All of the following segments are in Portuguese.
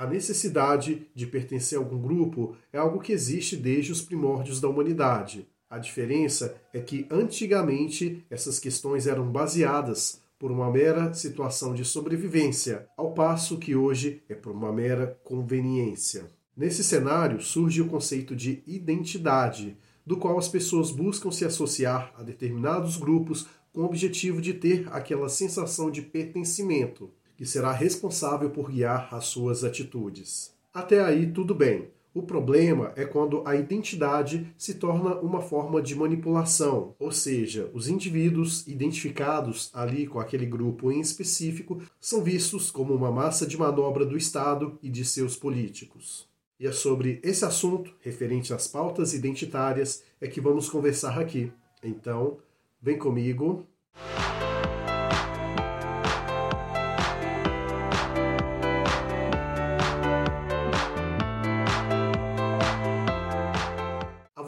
A necessidade de pertencer a algum grupo é algo que existe desde os primórdios da humanidade. A diferença é que antigamente essas questões eram baseadas por uma mera situação de sobrevivência, ao passo que hoje é por uma mera conveniência. Nesse cenário surge o conceito de identidade, do qual as pessoas buscam se associar a determinados grupos com o objetivo de ter aquela sensação de pertencimento, que será responsável por guiar as suas atitudes. Até aí, tudo bem. O problema é quando a identidade se torna uma forma de manipulação, ou seja, os indivíduos identificados ali com aquele grupo em específico são vistos como uma massa de manobra do Estado e de seus políticos. E é sobre esse assunto, referente às pautas identitárias, é que vamos conversar aqui. Então, vem comigo.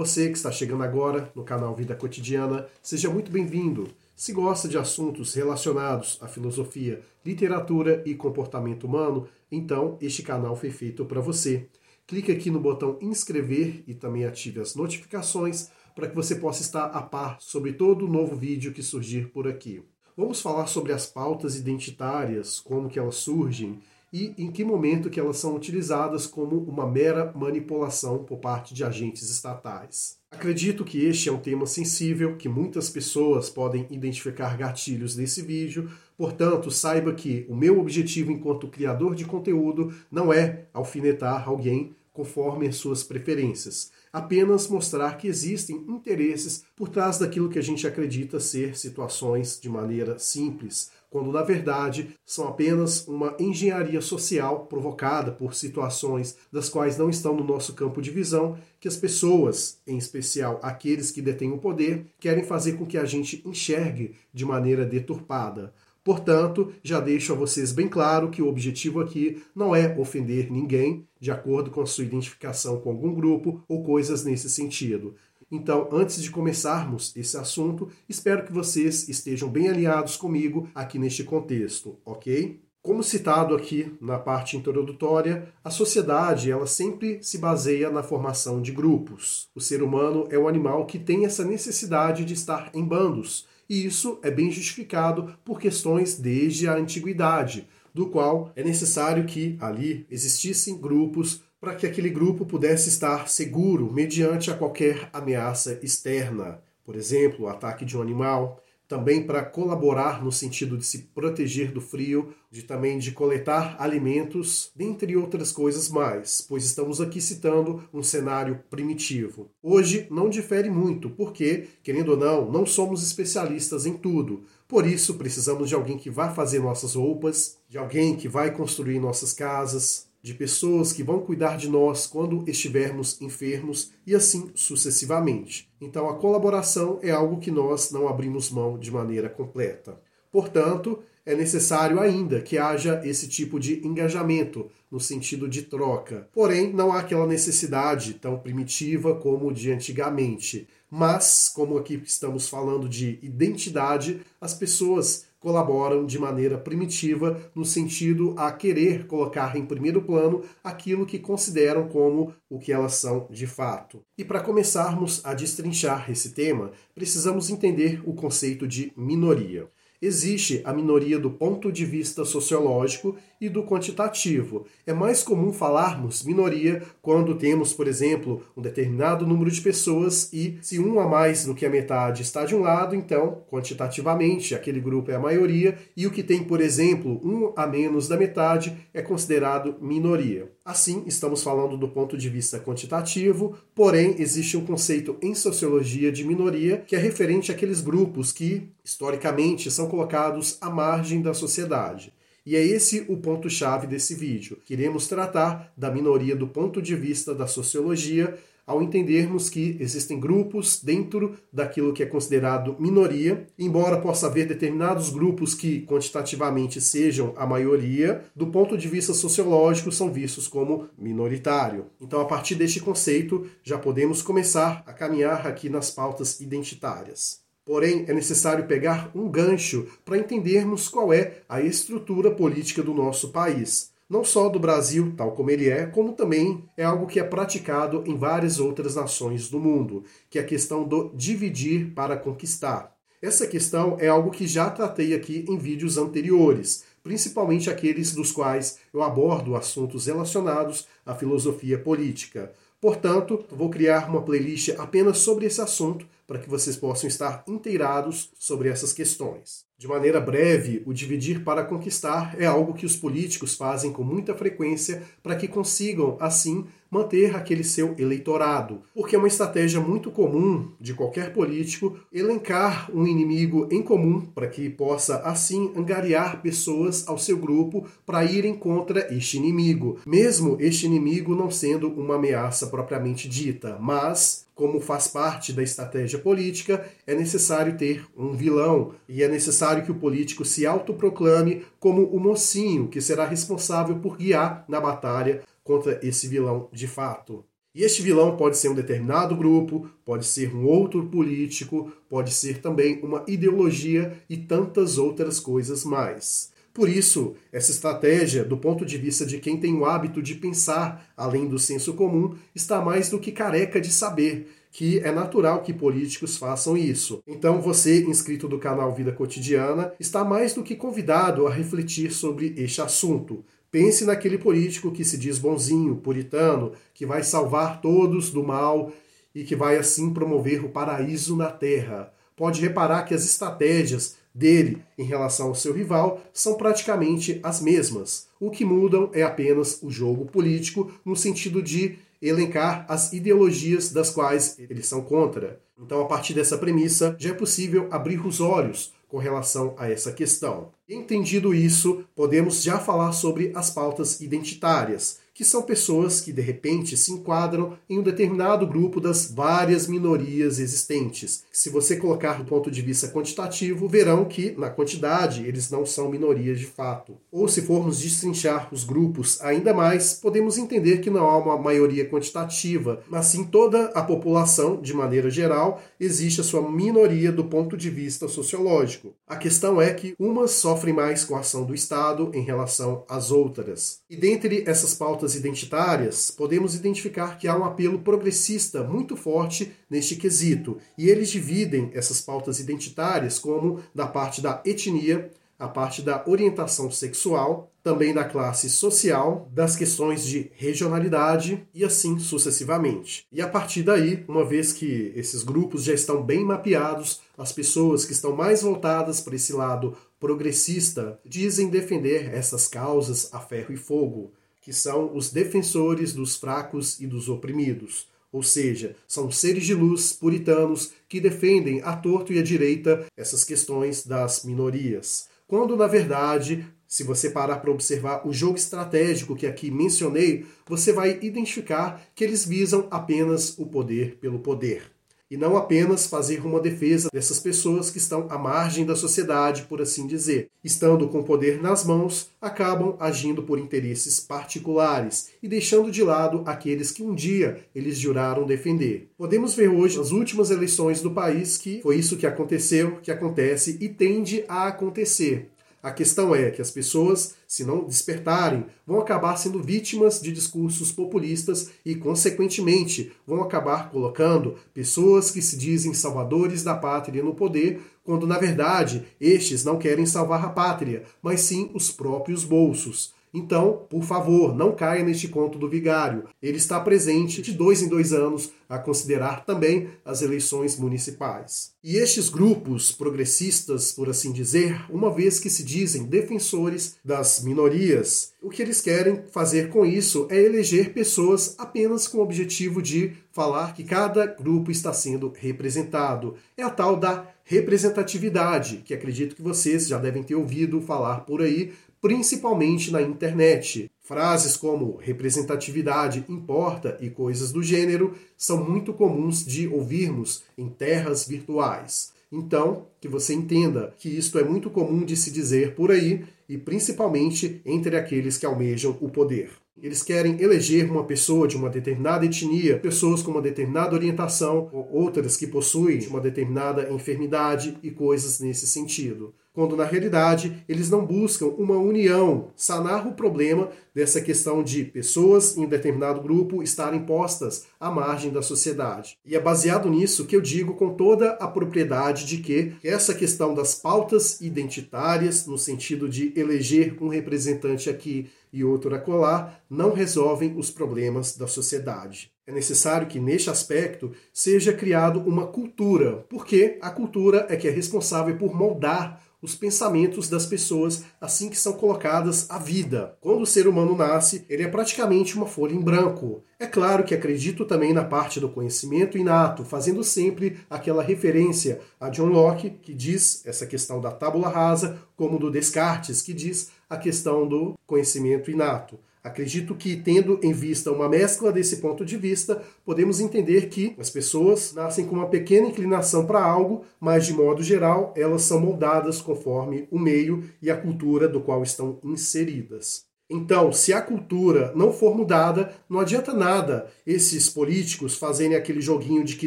Você que está chegando agora no canal Vida Cotidiana, seja muito bem-vindo. Se gosta de assuntos relacionados à filosofia, literatura e comportamento humano, então este canal foi feito para você clique aqui no botão inscrever e também ative as notificações para que você possa estar a par sobre todo novo vídeo que surgir por aqui. Vamos falar sobre as pautas identitárias, como que elas surgem e em que momento que elas são utilizadas como uma mera manipulação por parte de agentes estatais. Acredito que este é um tema sensível, que muitas pessoas podem identificar gatilhos nesse vídeo, portanto, saiba que o meu objetivo enquanto criador de conteúdo não é alfinetar alguém, conforme as suas preferências. Apenas mostrar que existem interesses por trás daquilo que a gente acredita ser situações de maneira simples, quando na verdade são apenas uma engenharia social provocada por situações das quais não estão no nosso campo de visão, que as pessoas, em especial aqueles que detêm o poder, querem fazer com que a gente enxergue de maneira deturpada. Portanto, já deixo a vocês bem claro que o objetivo aqui não é ofender ninguém, de acordo com a sua identificação com algum grupo ou coisas nesse sentido. Então, antes de começarmos esse assunto, espero que vocês estejam bem alinhados comigo aqui neste contexto, ok? Como citado aqui na parte introdutória, a sociedade ela sempre se baseia na formação de grupos. O ser humano é um animal que tem essa necessidade de estar em bandos, e isso é bem justificado por questões desde a antiguidade, do qual é necessário que ali existissem grupos para que aquele grupo pudesse estar seguro mediante a qualquer ameaça externa, por exemplo, o ataque de um animal, também para colaborar no sentido de se proteger do frio, de também de coletar alimentos, dentre outras coisas mais, pois estamos aqui citando um cenário primitivo. Hoje não difere muito, porque, querendo ou não, não somos especialistas em tudo. Por isso, precisamos de alguém que vai fazer nossas roupas, de alguém que vai construir nossas casas, de pessoas que vão cuidar de nós quando estivermos enfermos e assim sucessivamente. Então a colaboração é algo que nós não abrimos mão de maneira completa. Portanto, é necessário ainda que haja esse tipo de engajamento no sentido de troca. Porém, não há aquela necessidade tão primitiva como de antigamente. Mas, como aqui estamos falando de identidade, as pessoas colaboram de maneira primitiva no sentido a querer colocar em primeiro plano aquilo que consideram como o que elas são de fato. E para começarmos a destrinchar esse tema, precisamos entender o conceito de minoria. Existe a minoria do ponto de vista sociológico e do quantitativo. É mais comum falarmos minoria quando temos, por exemplo, um determinado número de pessoas e se um a mais do que a metade está de um lado, então, quantitativamente, aquele grupo é a maioria e o que tem, por exemplo, um a menos da metade é considerado minoria. Assim, estamos falando do ponto de vista quantitativo, porém, existe um conceito em sociologia de minoria que é referente àqueles grupos que, historicamente, são colocados à margem da sociedade. E é esse o ponto-chave desse vídeo. Queremos tratar da minoria do ponto de vista da sociologia, ao entendermos que existem grupos dentro daquilo que é considerado minoria, embora possa haver determinados grupos que quantitativamente sejam a maioria, do ponto de vista sociológico são vistos como minoritário. Então, a partir deste conceito, já podemos começar a caminhar aqui nas pautas identitárias. Porém, é necessário pegar um gancho para entendermos qual é a estrutura política do nosso país. Não só do Brasil, tal como ele é, como também é algo que é praticado em várias outras nações do mundo, que é a questão do dividir para conquistar. Essa questão é algo que já tratei aqui em vídeos anteriores, principalmente aqueles dos quais eu abordo assuntos relacionados à filosofia política. Portanto, vou criar uma playlist apenas sobre esse assunto para que vocês possam estar inteirados sobre essas questões. De maneira breve, o dividir para conquistar é algo que os políticos fazem com muita frequência para que consigam, assim, manter aquele seu eleitorado. Porque é uma estratégia muito comum de qualquer político elencar um inimigo em comum para que possa, assim, angariar pessoas ao seu grupo para irem contra este inimigo, mesmo este inimigo não sendo uma ameaça propriamente dita, mas como faz parte da estratégia política, é necessário ter um vilão e é necessário que o político se autoproclame como o mocinho que será responsável por guiar na batalha contra esse vilão de fato. E este vilão pode ser um determinado grupo, pode ser um outro político, pode ser também uma ideologia e tantas outras coisas mais. Por isso, essa estratégia, do ponto de vista de quem tem o hábito de pensar além do senso comum, está mais do que careca de saber que é natural que políticos façam isso. Então, você, inscrito do canal Vida Cotidiana, está mais do que convidado a refletir sobre este assunto. Pense naquele político que se diz bonzinho, puritano, que vai salvar todos do mal e que vai assim promover o paraíso na terra. Pode reparar que as estratégias dele em relação ao seu rival são praticamente as mesmas. O que mudam é apenas o jogo político, no sentido de elencar as ideologias das quais eles são contra. Então, a partir dessa premissa, já é possível abrir os olhos com relação a essa questão. Entendido isso, podemos já falar sobre as pautas identitárias, que são pessoas que de repente se enquadram em um determinado grupo das várias minorias existentes. Se você colocar do ponto de vista quantitativo, verão que na quantidade eles não são minorias de fato. Ou se formos destrinchar os grupos ainda mais, podemos entender que não há uma maioria quantitativa, mas sim toda a população, de maneira geral, existe a sua minoria do ponto de vista sociológico. A questão é que umas sofrem mais com a ação do Estado em relação às outras. E dentre essas pautas identitárias, podemos identificar que há um apelo progressista muito forte neste quesito, e eles dividem essas pautas identitárias como da parte da etnia, a parte da orientação sexual, também da classe social, das questões de regionalidade e assim sucessivamente. E a partir daí, uma vez que esses grupos já estão bem mapeados, as pessoas que estão mais voltadas para esse lado progressista dizem defender essas causas a ferro e fogo que são os defensores dos fracos e dos oprimidos. Ou seja, são seres de luz puritanos que defendem a torto e a direita essas questões das minorias. Quando, na verdade, se você parar para observar o jogo estratégico que aqui mencionei, você vai identificar que eles visam apenas o poder pelo poder e não apenas fazer uma defesa dessas pessoas que estão à margem da sociedade, por assim dizer. Estando com o poder nas mãos, acabam agindo por interesses particulares e deixando de lado aqueles que um dia eles juraram defender. Podemos ver hoje nas últimas eleições do país que foi isso que aconteceu, que acontece e tende a acontecer. A questão é que as pessoas, se não despertarem, vão acabar sendo vítimas de discursos populistas e, consequentemente, vão acabar colocando pessoas que se dizem salvadores da pátria no poder, quando na verdade estes não querem salvar a pátria, mas sim os próprios bolsos. Então, por favor, não caia neste conto do vigário. Ele está presente de dois em dois anos, a considerar também as eleições municipais. E estes grupos progressistas, por assim dizer, uma vez que se dizem defensores das minorias, o que eles querem fazer com isso é eleger pessoas apenas com o objetivo de falar que cada grupo está sendo representado. É a tal da representatividade, que acredito que vocês já devem ter ouvido falar por aí, principalmente na internet. Frases como representatividade importa e coisas do gênero são muito comuns de ouvirmos em terras virtuais. Então, que você entenda que isto é muito comum de se dizer por aí e principalmente entre aqueles que almejam o poder. Eles querem eleger uma pessoa de uma determinada etnia, pessoas com uma determinada orientação, ou outras que possuem uma determinada enfermidade e coisas nesse sentido. Quando na realidade eles não buscam uma união, sanar o problema dessa questão de pessoas em determinado grupo estarem postas à margem da sociedade. E é baseado nisso que eu digo com toda a propriedade de que essa questão das pautas identitárias, no sentido de eleger um representante aqui e outro acolá, não resolvem os problemas da sociedade. É necessário que, neste aspecto, seja criado uma cultura, porque a cultura é que é responsável por moldar os pensamentos das pessoas assim que são colocadas à vida. Quando o ser humano nasce, ele é praticamente uma folha em branco. É claro que acredito também na parte do conhecimento inato, fazendo sempre aquela referência a John Locke, que diz essa questão da tábula rasa, como do Descartes, que diz a questão do conhecimento inato. Acredito que, tendo em vista uma mescla desse ponto de vista, podemos entender que as pessoas nascem com uma pequena inclinação para algo, mas de modo geral elas são moldadas conforme o meio e a cultura do qual estão inseridas. Então, se a cultura não for mudada, não adianta nada esses políticos fazerem aquele joguinho de que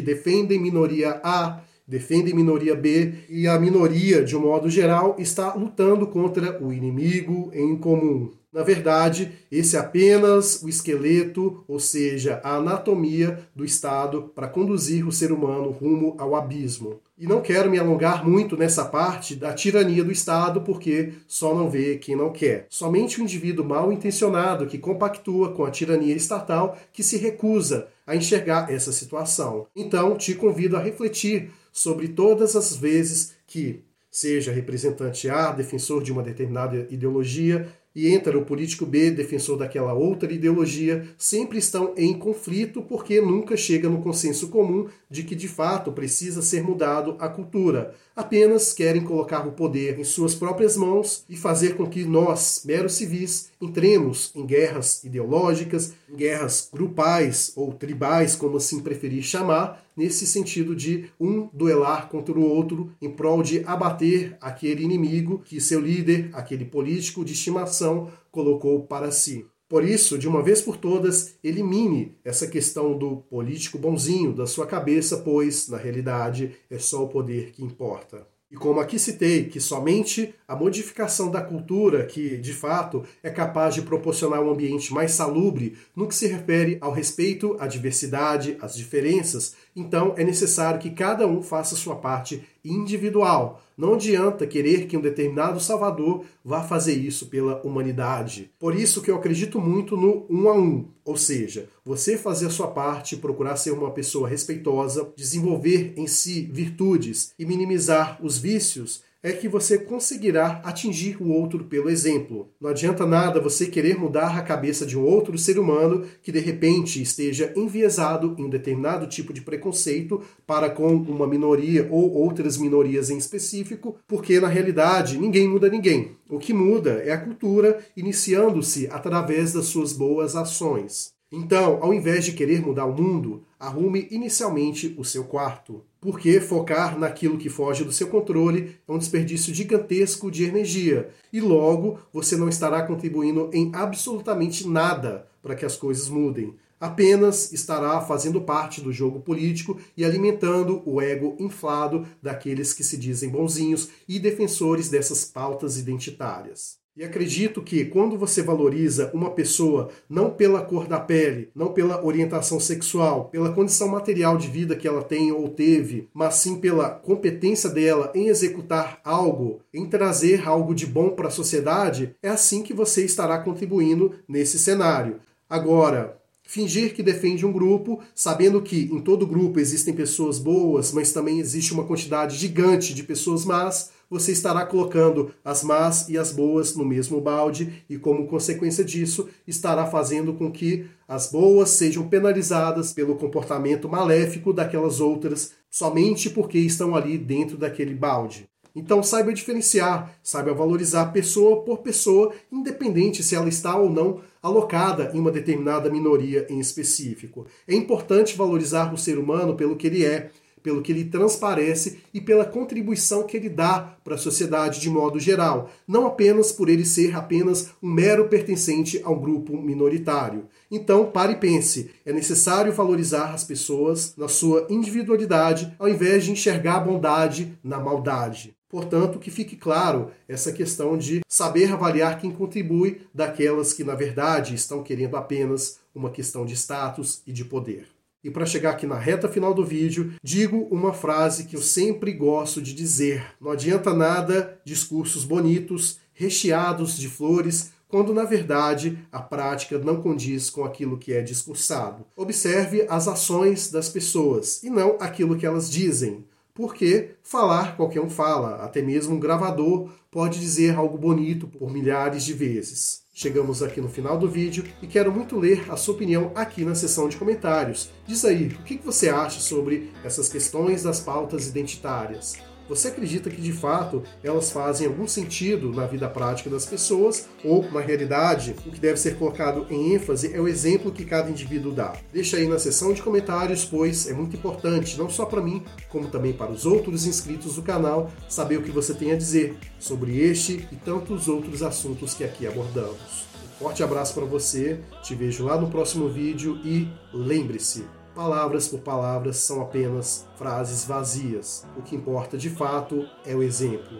defendem minoria A, defendem minoria B e a minoria, de um modo geral, está lutando contra o inimigo em comum. Na verdade, esse é apenas o esqueleto, ou seja, a anatomia do Estado para conduzir o ser humano rumo ao abismo. E não quero me alongar muito nessa parte da tirania do Estado, porque só não vê quem não quer. Somente o indivíduo mal intencionado que compactua com a tirania estatal que se recusa a enxergar essa situação. Então, te convido a refletir sobre todas as vezes que seja representante A, defensor de uma determinada ideologia, e entra o político B, defensor daquela outra ideologia, sempre estão em conflito porque nunca chega no consenso comum de que de fato precisa ser mudado a cultura. Apenas querem colocar o poder em suas próprias mãos e fazer com que nós, meros civis, entremos em guerras ideológicas, em guerras grupais ou tribais, como assim preferir chamar, nesse sentido de um duelar contra o outro em prol de abater aquele inimigo que seu líder, aquele político de estimação, colocou para si. Por isso, de uma vez por todas, elimine essa questão do político bonzinho da sua cabeça, pois, na realidade, é só o poder que importa. E como aqui citei, que somente a modificação da cultura, que de fato é capaz de proporcionar um ambiente mais salubre no que se refere ao respeito à diversidade, às diferenças, então é necessário que cada um faça sua parte individual. Não adianta querer que um determinado salvador vá fazer isso pela humanidade. Por isso que eu acredito muito no um a um, ou seja, você fazer a sua parte, procurar ser uma pessoa respeitosa, desenvolver em si virtudes e minimizar os vícios é que você conseguirá atingir o outro pelo exemplo. Não adianta nada você querer mudar a cabeça de um outro ser humano que de repente esteja enviesado em um determinado tipo de preconceito para com uma minoria ou outras minorias em específico, porque na realidade ninguém muda ninguém. O que muda é a cultura iniciando-se através das suas boas ações. Então, ao invés de querer mudar o mundo, arrume inicialmente o seu quarto porque focar naquilo que foge do seu controle é um desperdício gigantesco de energia e logo você não estará contribuindo em absolutamente nada para que as coisas mudem. Apenas estará fazendo parte do jogo político e alimentando o ego inflado daqueles que se dizem bonzinhos e defensores dessas pautas identitárias. E acredito que quando você valoriza uma pessoa não pela cor da pele, não pela orientação sexual, pela condição material de vida que ela tem ou teve, mas sim pela competência dela em executar algo, em trazer algo de bom para a sociedade, é assim que você estará contribuindo nesse cenário. Agora, Fingir que defende um grupo, sabendo que em todo grupo existem pessoas boas, mas também existe uma quantidade gigante de pessoas más, você estará colocando as más e as boas no mesmo balde e, como consequência disso, estará fazendo com que as boas sejam penalizadas pelo comportamento maléfico daquelas outras somente porque estão ali dentro daquele balde. Então saiba diferenciar, saiba valorizar pessoa por pessoa, independente se ela está ou não alocada em uma determinada minoria em específico. É importante valorizar o ser humano pelo que ele é, pelo que ele transparece e pela contribuição que ele dá para a sociedade de modo geral, não apenas por ele ser apenas um mero pertencente a um grupo minoritário. Então, pare e pense: é necessário valorizar as pessoas na sua individualidade ao invés de enxergar a bondade na maldade. Portanto, que fique claro essa questão de saber avaliar quem contribui daquelas que, na verdade, estão querendo apenas uma questão de status e de poder. E para chegar aqui na reta final do vídeo, digo uma frase que eu sempre gosto de dizer: não adianta nada discursos bonitos, recheados de flores, quando na verdade a prática não condiz com aquilo que é discursado. Observe as ações das pessoas e não aquilo que elas dizem. Porque falar qualquer um fala, até mesmo um gravador pode dizer algo bonito por milhares de vezes. Chegamos aqui no final do vídeo e quero muito ler a sua opinião aqui na seção de comentários. Diz aí, o que você acha sobre essas questões das pautas identitárias? Você acredita que de fato elas fazem algum sentido na vida prática das pessoas ou, na realidade, o que deve ser colocado em ênfase é o exemplo que cada indivíduo dá? Deixa aí na seção de comentários, pois é muito importante, não só para mim, como também para os outros inscritos do canal, saber o que você tem a dizer sobre este e tantos outros assuntos que aqui abordamos. Um forte abraço para você, te vejo lá no próximo vídeo e lembre-se, Palavras por palavras são apenas frases vazias. O que importa de fato é o exemplo.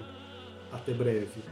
Até breve.